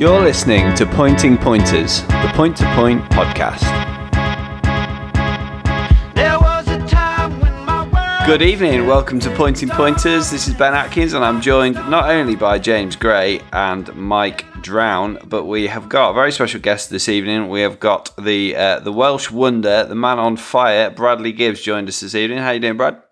You're listening to Pointing Pointers, the Point to Point podcast. Good evening, welcome to Pointing Pointers. This is Ben Atkins, and I'm joined not only by James Gray and Mike Drown, but we have got a very special guest this evening. We have got the uh, the Welsh wonder, the man on fire, Bradley Gibbs, joined us this evening. How you doing, Brad?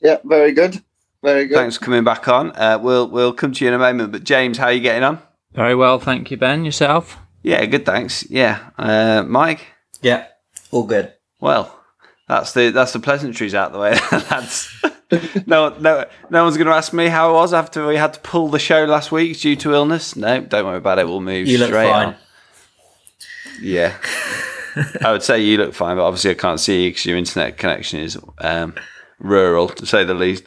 Yeah, very good, very good. Thanks for coming back on. Uh, we'll we'll come to you in a moment. But James, how are you getting on? Very well, thank you, Ben. Yourself? Yeah, good. Thanks. Yeah, uh, Mike. Yeah, all good. Well, that's the that's the pleasantries out the way. that's no no no one's going to ask me how it was after we had to pull the show last week due to illness. No, don't worry about it. We'll move You look straight fine. on. Yeah, I would say you look fine, but obviously I can't see you because your internet connection is um, rural, to say the least.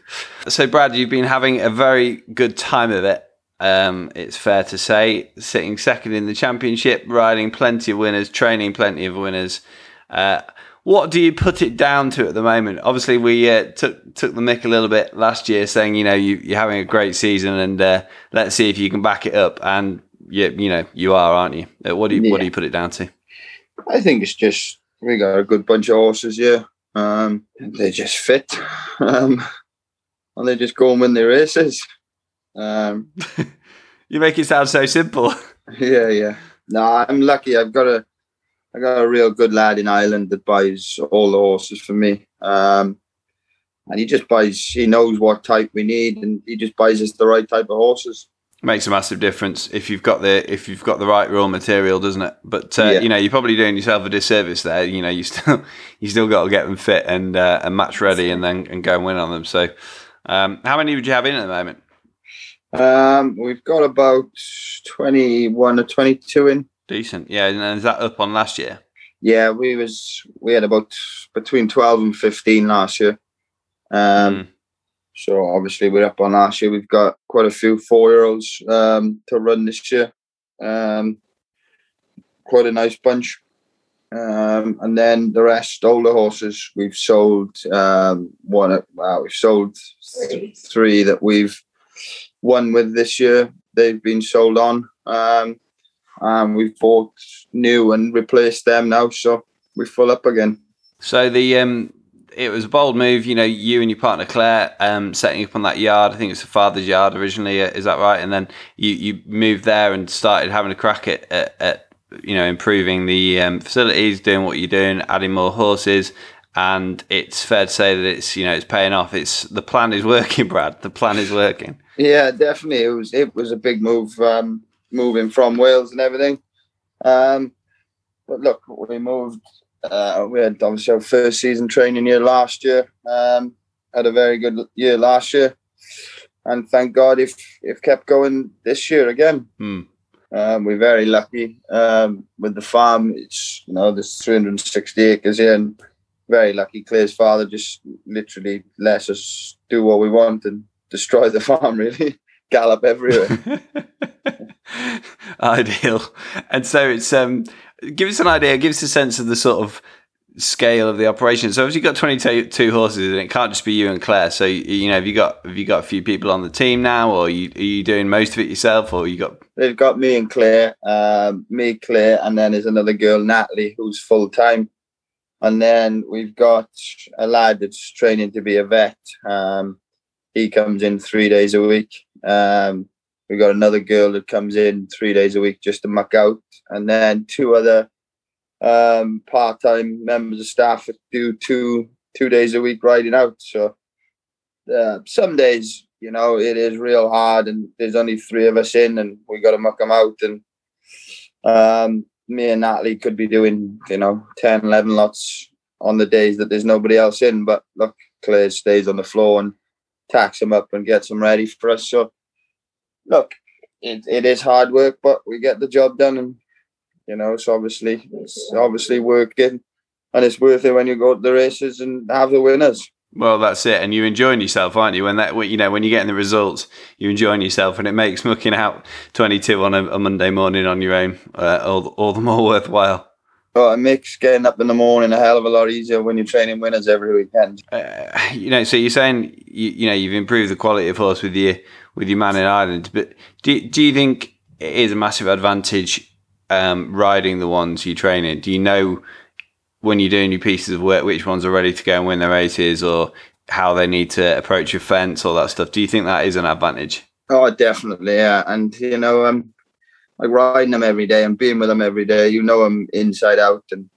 So, Brad, you've been having a very good time of it. Um, it's fair to say, sitting second in the championship, riding plenty of winners, training plenty of winners. Uh, what do you put it down to at the moment? Obviously, we uh, took took the mick a little bit last year, saying you know you, you're having a great season, and uh, let's see if you can back it up. And you, you know you are, aren't you? Uh, what do you what do you put it down to? I think it's just we got a good bunch of horses here. Um, they just fit, um, and they just go and win their races. Um, You make it sound so simple. yeah, yeah. No, I'm lucky. I've got a, I got a real good lad in Ireland that buys all the horses for me. Um, and he just buys. He knows what type we need, and he just buys us the right type of horses. makes a massive difference if you've got the if you've got the right raw material, doesn't it? But uh, Yeah. you know, you're probably doing yourself a disservice there. You know, you still you still got to get them fit and uh, and match ready, and then and go and win on them. So, um, how many would you have in at the moment? Um, we've got about twenty-one or twenty-two in. Decent, yeah. And is that up on last year? Yeah, we was we had about between twelve and fifteen last year. Um, Mm. so obviously we're up on last year. We've got quite a few four year olds um to run this year. Um, quite a nice bunch. Um, and then the rest older horses we've sold. Um, one wow, we've sold th- three that we've won with this year. They've been sold on. Um, and we've bought new and replaced them now, so we're full up again. So the um, it was a bold move. You know, you and your partner Claire um, setting up on that yard. I think it's the father's yard originally. uh, Is that right? And then you you moved there and started having a crack at, at, at you know improving the um, facilities, doing what you're doing, adding more horses. And it's fair to say that it's you know it's paying off. It's the plan is working, Brad. The plan is working. Yeah, definitely. It was it was a big move, um, moving from Wales and everything. Um, but look, we moved. Uh, we had obviously our first season training year last year. Um, had a very good year last year, and thank God if if kept going this year again. Hmm. Um, we're very lucky um, with the farm. It's you know there's 360 acres here, and very lucky. Claire's father just literally lets us do what we want and destroy the farm. Really, gallop everywhere. Ideal. And so it's um give us an idea, give us a sense of the sort of scale of the operation. So obviously you've got 22 two horses and it can't just be you and Claire. So you you know, have you got have you got a few people on the team now or are you, are you doing most of it yourself or you got They've got me and Claire, um, me, Claire, and then there's another girl, Natalie, who's full time. And then we've got a lad that's training to be a vet. Um, he comes in three days a week. Um, we've got another girl that comes in three days a week just to muck out. And then two other um, part time members of staff that do two two days a week riding out. So uh, some days, you know, it is real hard, and there's only three of us in, and we got to muck them out. And um, me and Natalie could be doing, you know, 10, 11 lots on the days that there's nobody else in. But look, Claire stays on the floor and tacks them up and gets them ready for us. So, look, it, it is hard work, but we get the job done, and you know, it's obviously it's obviously working, and it's worth it when you go to the races and have the winners. Well that's it and you're enjoying yourself aren't you when that you know when you're getting the results you're enjoying yourself and it makes mucking out 22 on a, a monday morning on your own uh, all, all the more worthwhile Oh, it makes getting up in the morning a hell of a lot easier when you're training winners every weekend. uh, you know, so you're saying you, you know you've improved the quality of horse with your with your man in Ireland, but do do you think it is a massive advantage um, riding the ones you train in. Do you know when you're doing your pieces of work which ones are ready to go and win their races, or how they need to approach your fence, all that stuff? Do you think that is an advantage? Oh, definitely, yeah. And you know, I'm like riding them every day and being with them every day. You know, them inside out, and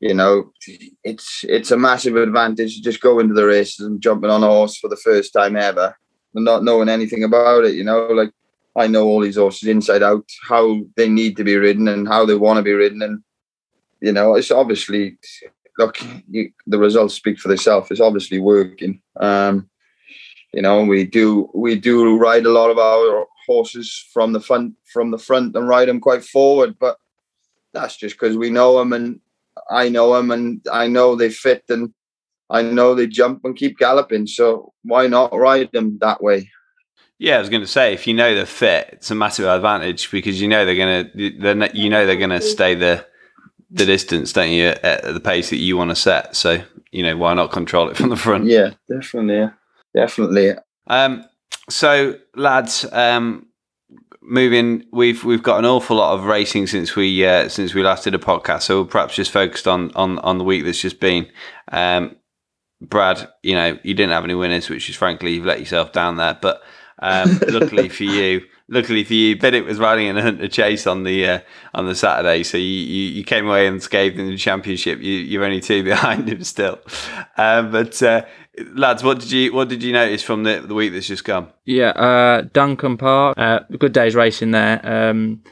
you know, it's it's a massive advantage to just go into the races and jumping on a horse for the first time ever and not knowing anything about it. You know, like I know all these horses inside out, how they need to be ridden and how they want to be ridden, and you know, it's obviously look you, the results speak for themselves. It's obviously working. Um, you know, we do we do ride a lot of our horses from the front from the front and ride them quite forward, but that's just because we know them and I know them and I know they fit and I know they jump and keep galloping. So why not ride them that way? Yeah, I was going to say if you know they're fit, it's a massive advantage because you know they're going to, you know they're going to stay the the distance, don't you, at the pace that you want to set. So you know why not control it from the front? Yeah, definitely, yeah. definitely. Um, so lads, um, moving, we've we've got an awful lot of racing since we uh, since we last did a podcast. So we'll perhaps just focused on on on the week that's just been. Um, Brad, you know, you didn't have any winners, which is frankly you've let yourself down there. But um, luckily for you, luckily for you, Bennett was riding in a hunter chase on the uh, on the Saturday, so you, you, you came away unscathed in the championship. You, you're only two behind him still, um, but uh, lads, what did you what did you notice from the, the week that's just gone? Yeah, uh, Duncombe Park, uh, good day's racing there. Um,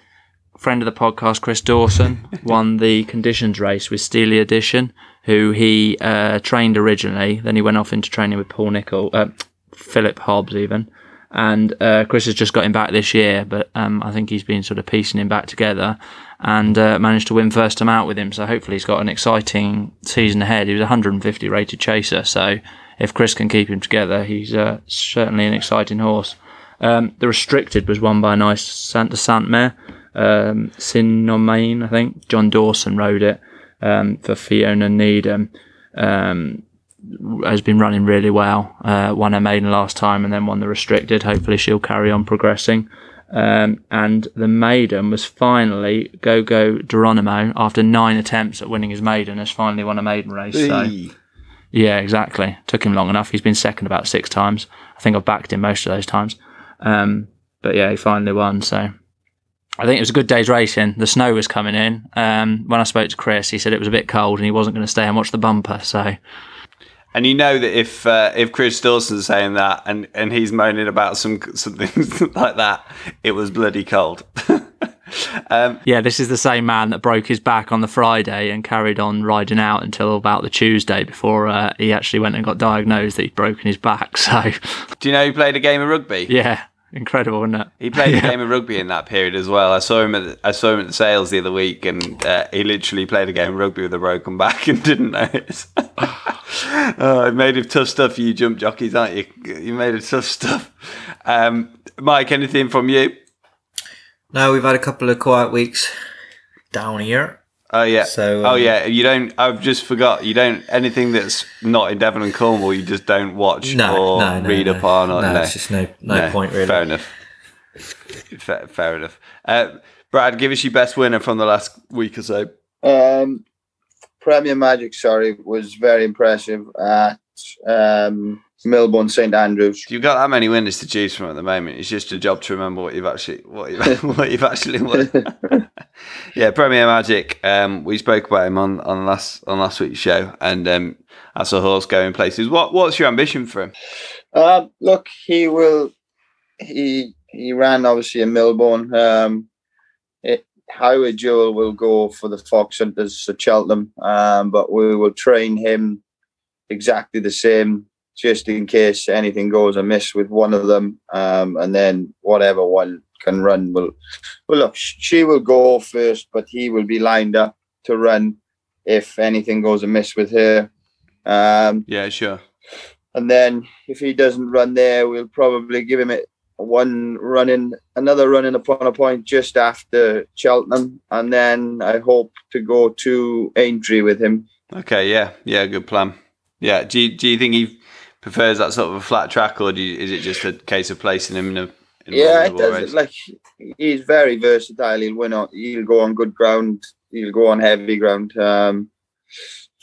friend of the podcast, Chris Dawson, won the conditions race with Steely Edition, who he uh, trained originally. Then he went off into training with Paul Nicholls, uh, Philip Hobbs, even. And uh, Chris has just got him back this year, but um, I think he's been sort of piecing him back together and uh, managed to win first time out with him. So hopefully he's got an exciting season ahead. He was 150 rated chaser, so if Chris can keep him together, he's uh, certainly an exciting horse. Um, the restricted was won by a nice Santa Santmare, um, Sinomane, I think. John Dawson rode it um, for Fiona Needham. Um, has been running really well. Uh, won her maiden last time and then won the restricted. Hopefully she'll carry on progressing. Um, and the maiden was finally Go Go Geronimo after nine attempts at winning his maiden has finally won a maiden race. So yeah, exactly. Took him long enough. He's been second about six times. I think I've backed him most of those times. Um, but yeah, he finally won. So I think it was a good day's racing. The snow was coming in. Um, when I spoke to Chris, he said it was a bit cold and he wasn't going to stay and watch the bumper. So and you know that if uh, if Chris Dawson's saying that and, and he's moaning about some some things like that, it was bloody cold. um, yeah, this is the same man that broke his back on the Friday and carried on riding out until about the Tuesday before uh, he actually went and got diagnosed that he'd broken his back. So, do you know he played a game of rugby? Yeah, incredible, isn't it? He played a game of rugby in that period as well. I saw him at I saw him at the sales the other week, and uh, he literally played a game of rugby with a broken back and didn't notice. oh, made of tough stuff, for you jump jockeys, aren't you? You made of tough stuff. Um, Mike, anything from you? No, we've had a couple of quiet weeks down here. Oh yeah. So um, oh yeah, you don't. I've just forgot. You don't anything that's not in Devon and Cornwall. You just don't watch no, or no, no, read up on. Or, no, no, it's just no no, point really. Fair enough. fair, fair enough. Uh, Brad, give us your best winner from the last week or so. Um, Premier Magic, sorry, was very impressive at um, Millburn St Andrews. You've got that many winners to choose from at the moment. It's just a job to remember what you've actually what you've, what you've actually won. yeah, Premier Magic. Um, we spoke about him on, on last on last week's show, and um, that's a horse going places. What what's your ambition for him? Uh, look, he will. He he ran obviously in Milborne. Um, Highway Jewel will go for the Fox Hunters at Cheltenham, um, but we will train him exactly the same, just in case anything goes amiss with one of them, um, and then whatever one can run will. Well, look, she will go first, but he will be lined up to run if anything goes amiss with her. Um, yeah, sure. And then if he doesn't run there, we'll probably give him it one running, another running upon a point just after Cheltenham, and then I hope to go to Aintree with him. Okay, yeah, yeah, good plan. Yeah, do you, do you think he prefers that sort of a flat track, or you, is it just a case of placing him in a Yeah, it in does. race. Like he's very versatile. He'll win on. He'll go on good ground. He'll go on heavy ground, um,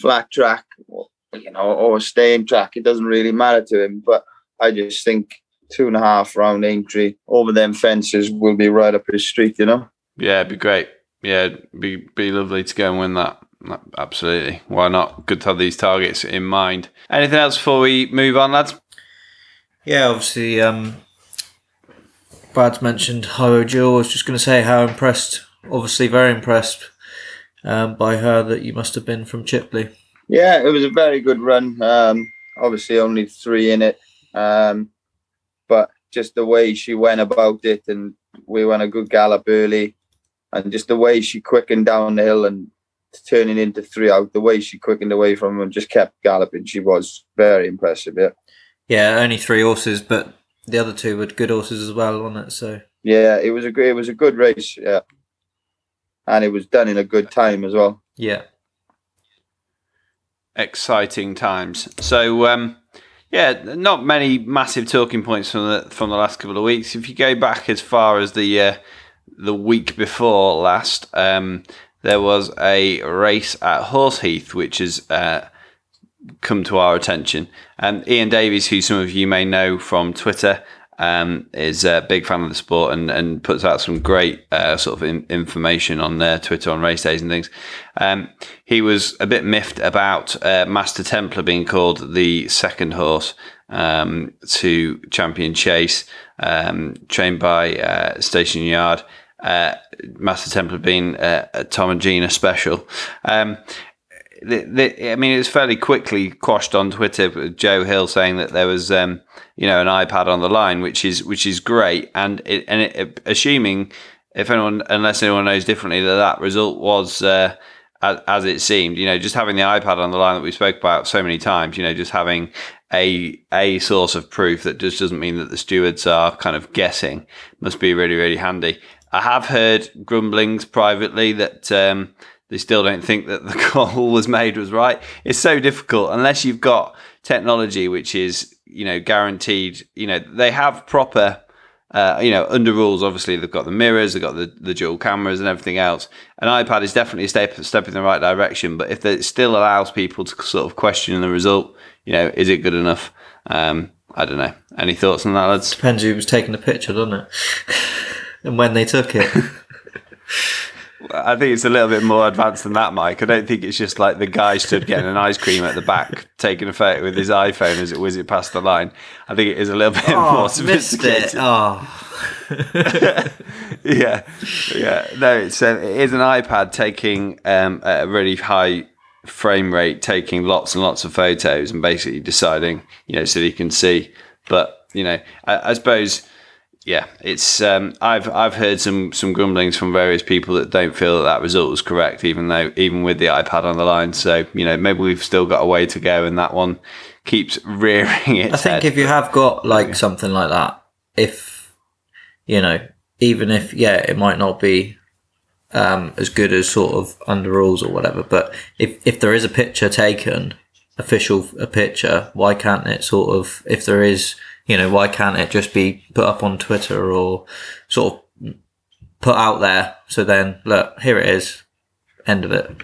flat track, or, you know, or staying track. It doesn't really matter to him. But I just think two and a half round Aintree over them fences will be right up his street. You know. Yeah, it'd be great. Yeah, it'd be be lovely to go and win that. That- Absolutely. Why not? Good to have these targets in mind. Anything else before we move on, lads? Yeah, obviously, um, Brad's mentioned Highway Jewel. I was just going to say how impressed, obviously, very impressed um, by her that you must have been from Chipley. Yeah, it was a very good run. Um, obviously, only three in it, um, but just the way she went about it, and we went a good gallop early, and just the way she quickened down the hill and turning into three out, the way she quickened away from him and just kept galloping, she was very impressive. Yeah, Yeah, only three horses, but the other two were good horses as well, wasn't it? So yeah, it was a good, it was a good race. Yeah, and it was done in a good time as well. yeah, Exciting times. So, um, yeah, not many massive talking points from the from the last couple of weeks. If you go back as far as the uh, the week before last, um, there was a race at Horseheath, which has uh, come to our attention. And Ian Davies, who some of you may know from Twitter, um, is a big fan of the sport and, and puts out some great uh, sort of in, information on their Twitter on race days and things. Um, he was a bit miffed about uh, Master Templar being called the second horse um, to Champion Chase, um, trained by uh, Station Yard. Uh, Master Templar being uh, a Tom and Gina special. Um, the, the, I mean, it was fairly quickly quashed on Twitter. with Joe Hill saying that there was, um, you know, an iPad on the line, which is which is great, and it, and it, assuming if anyone, unless anyone knows differently, that that result was uh, as, as it seemed. You know, just having the iPad on the line that we spoke about so many times. You know, just having a a source of proof that just doesn't mean that the stewards are kind of guessing must be really really handy. I have heard grumblings privately that. Um, they still don't think that the call was made was right. It's so difficult unless you've got technology which is you know guaranteed. You know they have proper. Uh, you know, under rules, obviously they've got the mirrors, they've got the, the dual cameras and everything else. An iPad is definitely a step, step in the right direction, but if it still allows people to sort of question the result, you know, is it good enough? Um, I don't know. Any thoughts on that, lads? depends who was taking the picture, doesn't it? and when they took it. I think it's a little bit more advanced than that, Mike. I don't think it's just like the guy stood getting an ice cream at the back, taking a photo with his iPhone as it whizzed past the line. I think it is a little bit more missed it. sophisticated. Oh, yeah, yeah. No, it's um, it is an iPad taking um, a really high frame rate, taking lots and lots of photos, and basically deciding, you know, so that you can see. But you know, I, I suppose, yeah, it's. Um, I've I've heard some some grumblings from various people that don't feel that that result was correct, even though even with the iPad on the line. So you know, maybe we've still got a way to go, and that one keeps rearing its I think head. if you have got like something like that, if you know, even if yeah, it might not be um, as good as sort of under rules or whatever, but if if there is a picture taken, official a picture, why can't it sort of if there is, you know, why can't it just be put up on Twitter or sort of put out there? So then look, here it is, end of it,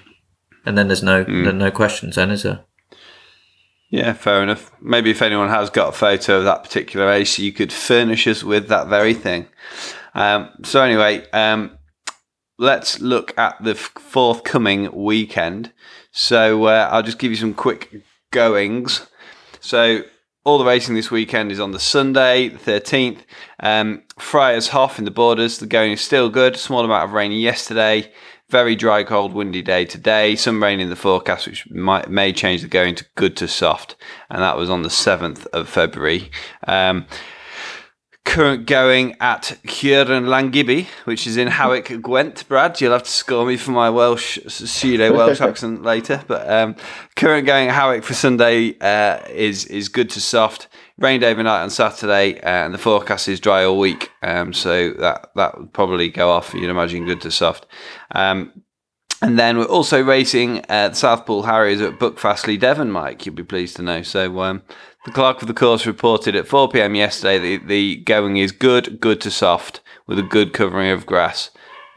and then there's no there's no questions then, is there? Yeah, fair enough. Maybe if anyone has got a photo of that particular race, you could furnish us with that very thing. Um, so anyway, um, let's look at the f- forthcoming weekend. So uh, I'll just give you some quick goings. So all the racing this weekend is on the Sunday, the 13th. Um, Friars Haugh in the borders. The going is still good. Small amount of rain yesterday. Very dry, cold, windy day today. Some rain in the forecast, which might may change the going to good to soft, and that was on the seventh of February. Um, current going at Curre and Llangibby, which is in Howick, Gwent. Brad, you'll have to score me for my Welsh pseudo Welsh accent later. But um, current going at Howick for Sunday uh, is is good to soft. Rained overnight on Saturday, uh, and the forecast is dry all week. Um, so that that would probably go off. You'd imagine good to soft. Um, and then we're also racing uh, the Southpool Harriers at Buckfastleigh, Devon, Mike. You'll be pleased to know. So um, the clerk of the course reported at 4 p.m. yesterday that the going is good, good to soft, with a good covering of grass.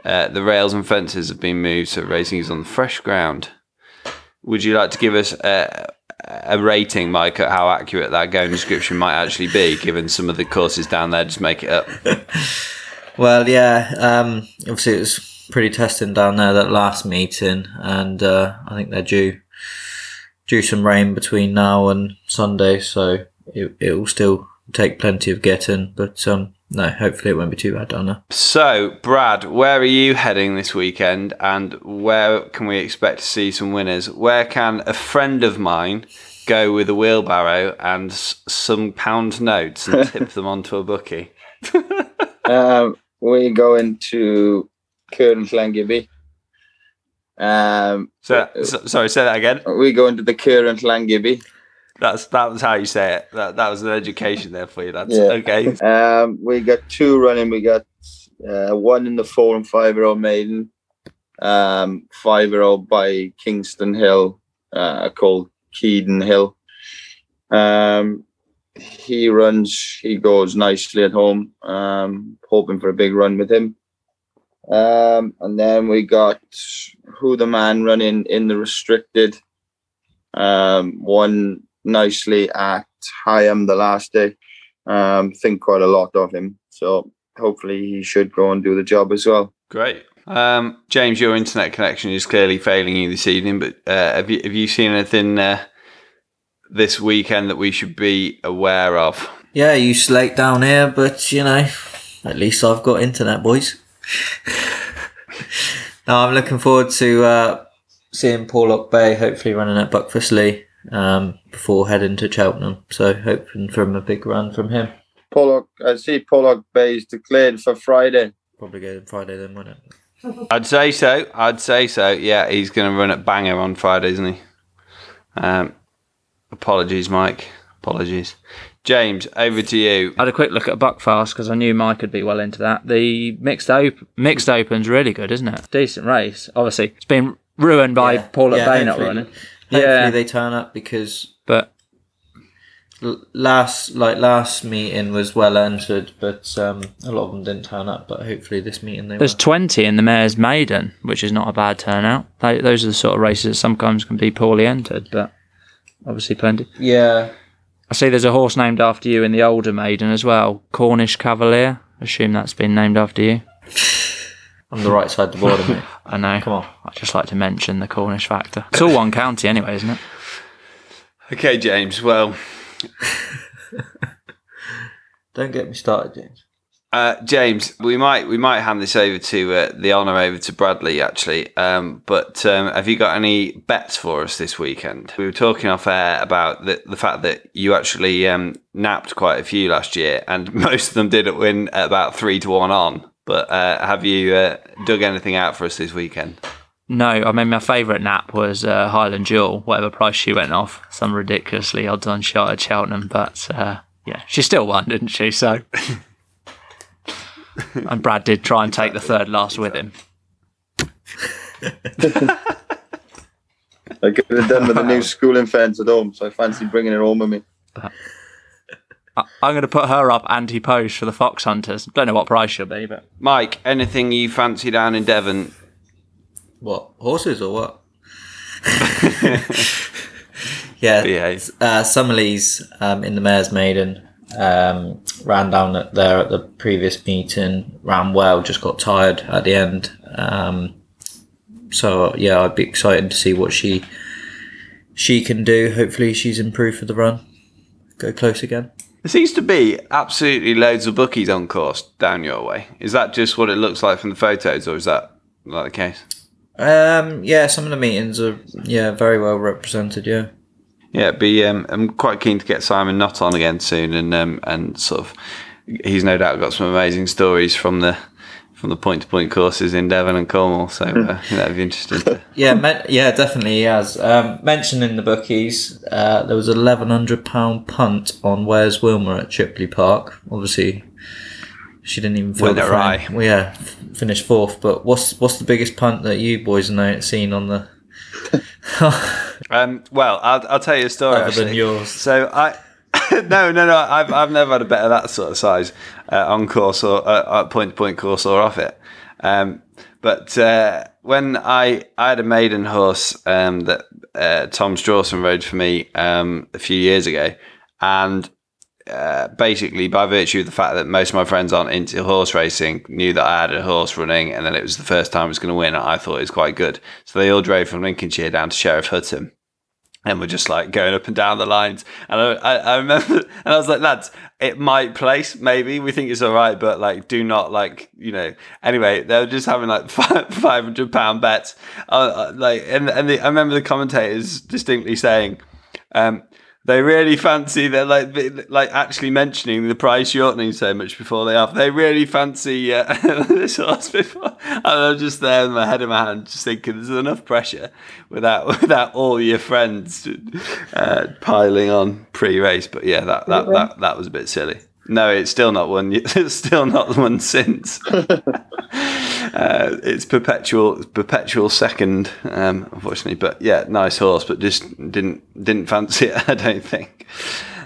Uh, the rails and fences have been moved, so racing is on fresh ground. Would you like to give us a, a rating, Mike, at how accurate that going description might actually be, given some of the courses down there? Just make it up. Well, yeah. Um, obviously, it was pretty testing down there that last meeting, and uh, I think they're due due some rain between now and Sunday, so it it will still take plenty of getting. But um, no, hopefully it won't be too bad down there. So, Brad, where are you heading this weekend, and where can we expect to see some winners? Where can a friend of mine go with a wheelbarrow and s- some pound notes and tip them onto a bookie? Um, we go into Curre and Llangibby. Um, So, so, sorry, say that again. we go into the Curre and Llangibby. That's that was how you say it. That that was an education there for you. That's Yeah. okay. Um, we got two running. We got uh, one in the four and five year old maiden, um, five year old by Kingston Hill, uh, called Keeden Hill. Um, he runs, he goes nicely at home. Um, hoping for a big run with him. Um, and then we got who the man running in the restricted. Um, one nicely at Higham the last day um, think quite a lot of him. So hopefully he should go and do the job as well. Great. Um, James, your internet connection is clearly failing you this evening, but uh, have you have you seen anything uh, this weekend that we should be aware of? Yeah, you slate down here, but you know, at least I've got internet, boys. No, I'm looking forward to uh, seeing Porlock Bay hopefully running at Buckfastleigh um, before heading to Cheltenham. So hoping for a big run from him. Porlock, I see Porlock Bay is declared for Friday. Probably go Friday then, won't it? I'd say so. I'd say so. Yeah, he's going to run at Bangor on Friday, isn't he? Um, apologies, Mike. Apologies. James, over to you. I had a quick look at Buckfast because I knew Mike would be well into that. The mixed open, mixed open's really good, isn't it? Decent race. Obviously, it's been ruined by Yeah. Paul at Yeah, Bay not hopefully- running. Hopefully Yeah. they turn up because But l- last like last meeting was well entered, but um, a lot of them didn't turn up. But hopefully this meeting they there's will. 20 in the Mayor's Maiden, which is not a bad turnout. Tho- Those are the sort of races that sometimes can be poorly entered, but obviously plenty. Yeah, I see there's a horse named after you in the older Maiden as well, Cornish Cavalier. Assume that's been named after you. on the right side of the border, mate. I know. Come on. I just like to mention the Cornish factor. It's all one county anyway, isn't it? Okay, James. Well, Don't get me started, James. Uh, James, we might we might hand this over to uh, the honour over to Bradley actually. Um, but um, have you got any bets for us this weekend? We were talking off air about the the fact that you actually um, napped quite a few last year, and most of them didn't win at about three to one on. But uh, have you uh, dug anything out for us this weekend? No, I mean my favourite nap was uh, Highland Jewel, whatever price she went off, some ridiculously odds on shot at Cheltenham, but uh, yeah, she still won, didn't she? So, and Brad did try and take the third last with him. I could have done with the new schooling fence at home, so I fancy bringing it home with me. I- I'm going to put her up anti-post for the Fox Hunters. Don't know what price she'll be, but Mike, anything you fancy down in Devon? What horses or what? yeah, Behave. uh, Summerlees um, in the Mayor's Maiden um, ran down at, there at the previous meeting, ran well, just got tired at the end. Um, so yeah, I'd be excited to see what she she can do. Hopefully, she's improved for the run. Go close again. There seems to be absolutely loads of bookies on course down your way. Is that just what it looks like from the photos, or is that not the case? Um, yeah, some of the meetings are yeah very well represented. Yeah. Yeah, be. Um, I'm quite keen to get Simon Knott on again soon, and um, and sort of, he's no doubt got some amazing stories from the from the point to point courses in Devon and Cornwall. So uh, that'd be interesting. To, Yeah, men- yeah, definitely he has. Um, mentioned in the bookies, uh, there was an eleven hundred pound punt on Where's Wilmer at Chipley Park. Obviously, she didn't even Went the frame. Well, yeah, f- finished fourth. But what's what's the biggest punt that you boys know seen on the Um, well, I'll, I'll tell you a story. other than yours? So I, no, no, no. I've I've never had a bet of that sort of size uh, on course or uh, at point to point course or off it. Um, but uh, when I I had a maiden horse um, that uh, Tom Strawson rode for me um, a few years ago, and uh, basically by virtue of the fact that most of my friends aren't into horse racing, knew that I had a horse running, and then it was the first time I was going to win. I thought it was quite good, so they all drove from Lincolnshire down to Sheriff Hutton and we're just like going up and down the lines. And I, I, I remember, and I was like, lads, it might place, maybe we think it's all right, but like, do not like, you know. Anyway, they were just having like five hundred pound bets, uh, uh, like, and and the, I remember the commentators distinctly saying. Um, they really fancy they're like like actually mentioning the price shortening so much before they have. They really fancy uh, this horse before, and I'm just there with my head in my hand, just thinking there's enough pressure without without all your friends uh, piling on pre-race. But yeah, that that, that that was a bit silly. No, it's still not one. It's still not one since. uh, it's perpetual, perpetual second, um, unfortunately. But yeah, nice horse, but just didn't didn't fancy it. I don't think.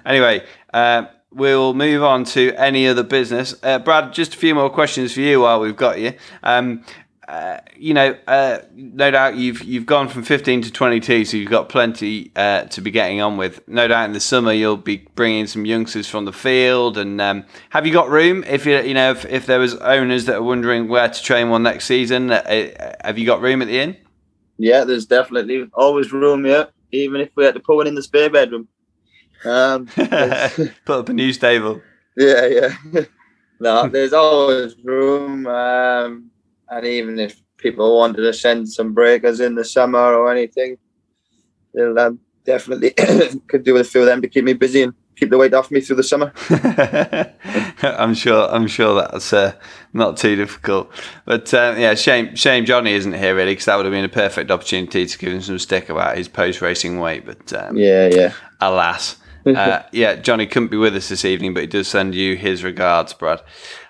Anyway, uh, we'll move on to any other business. Uh, Brad, just a few more questions for you while we've got you. Um, uh, you know, uh, no doubt you've you've gone from 15 to 22, so you've got plenty uh, to be getting on with. No doubt in the summer you'll be bringing some youngsters from the field. And um, have you got room? If you you know if, if there was owners that are wondering where to train one next season, uh, have you got room at the inn? Yeah, there's definitely always room. Yeah, even if we had to put one in the spare bedroom. Um, Put up a new stable. yeah, yeah. no, there's always room. Um, and even if people wanted to send some breakers in the summer or anything, they'll um, definitely could do with a few of them to keep me busy and keep the weight off me through the summer. I'm sure. I'm sure that's uh, not too difficult. But uh, yeah, shame. Shame Johnny isn't here really, because that would have been a perfect opportunity to give him some stick about his post racing weight. But um, Yeah, yeah. alas, uh, yeah, Johnny couldn't be with us this evening, but he does send you his regards, Brad.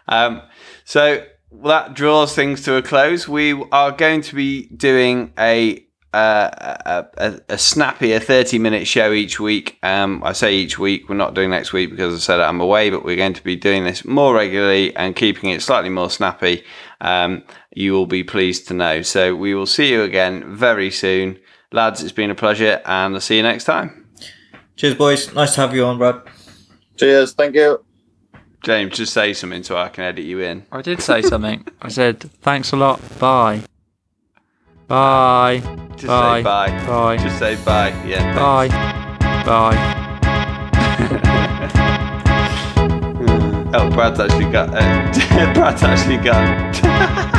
Um, so that draws things to a close. We are going to be doing a uh, a, a, a snappy, a 30 minute show each week. Um, I say each week, we're not doing next week because I said I'm away, but we're going to be doing this more regularly and keeping it slightly more snappy. Um, you will be pleased to know. So we will see you again very soon. Lads, it's been a pleasure and I'll see you next time. Cheers, boys. Nice to have you on, Brad. Cheers. Thank you. James, just say something so I can edit you in. I did say something. I said, thanks a lot. Bye. Bye. Just Bye. say bye. Bye. Just say bye. Yeah. Bye. Bye. Oh, Brad's actually got. Uh, Brad's actually got.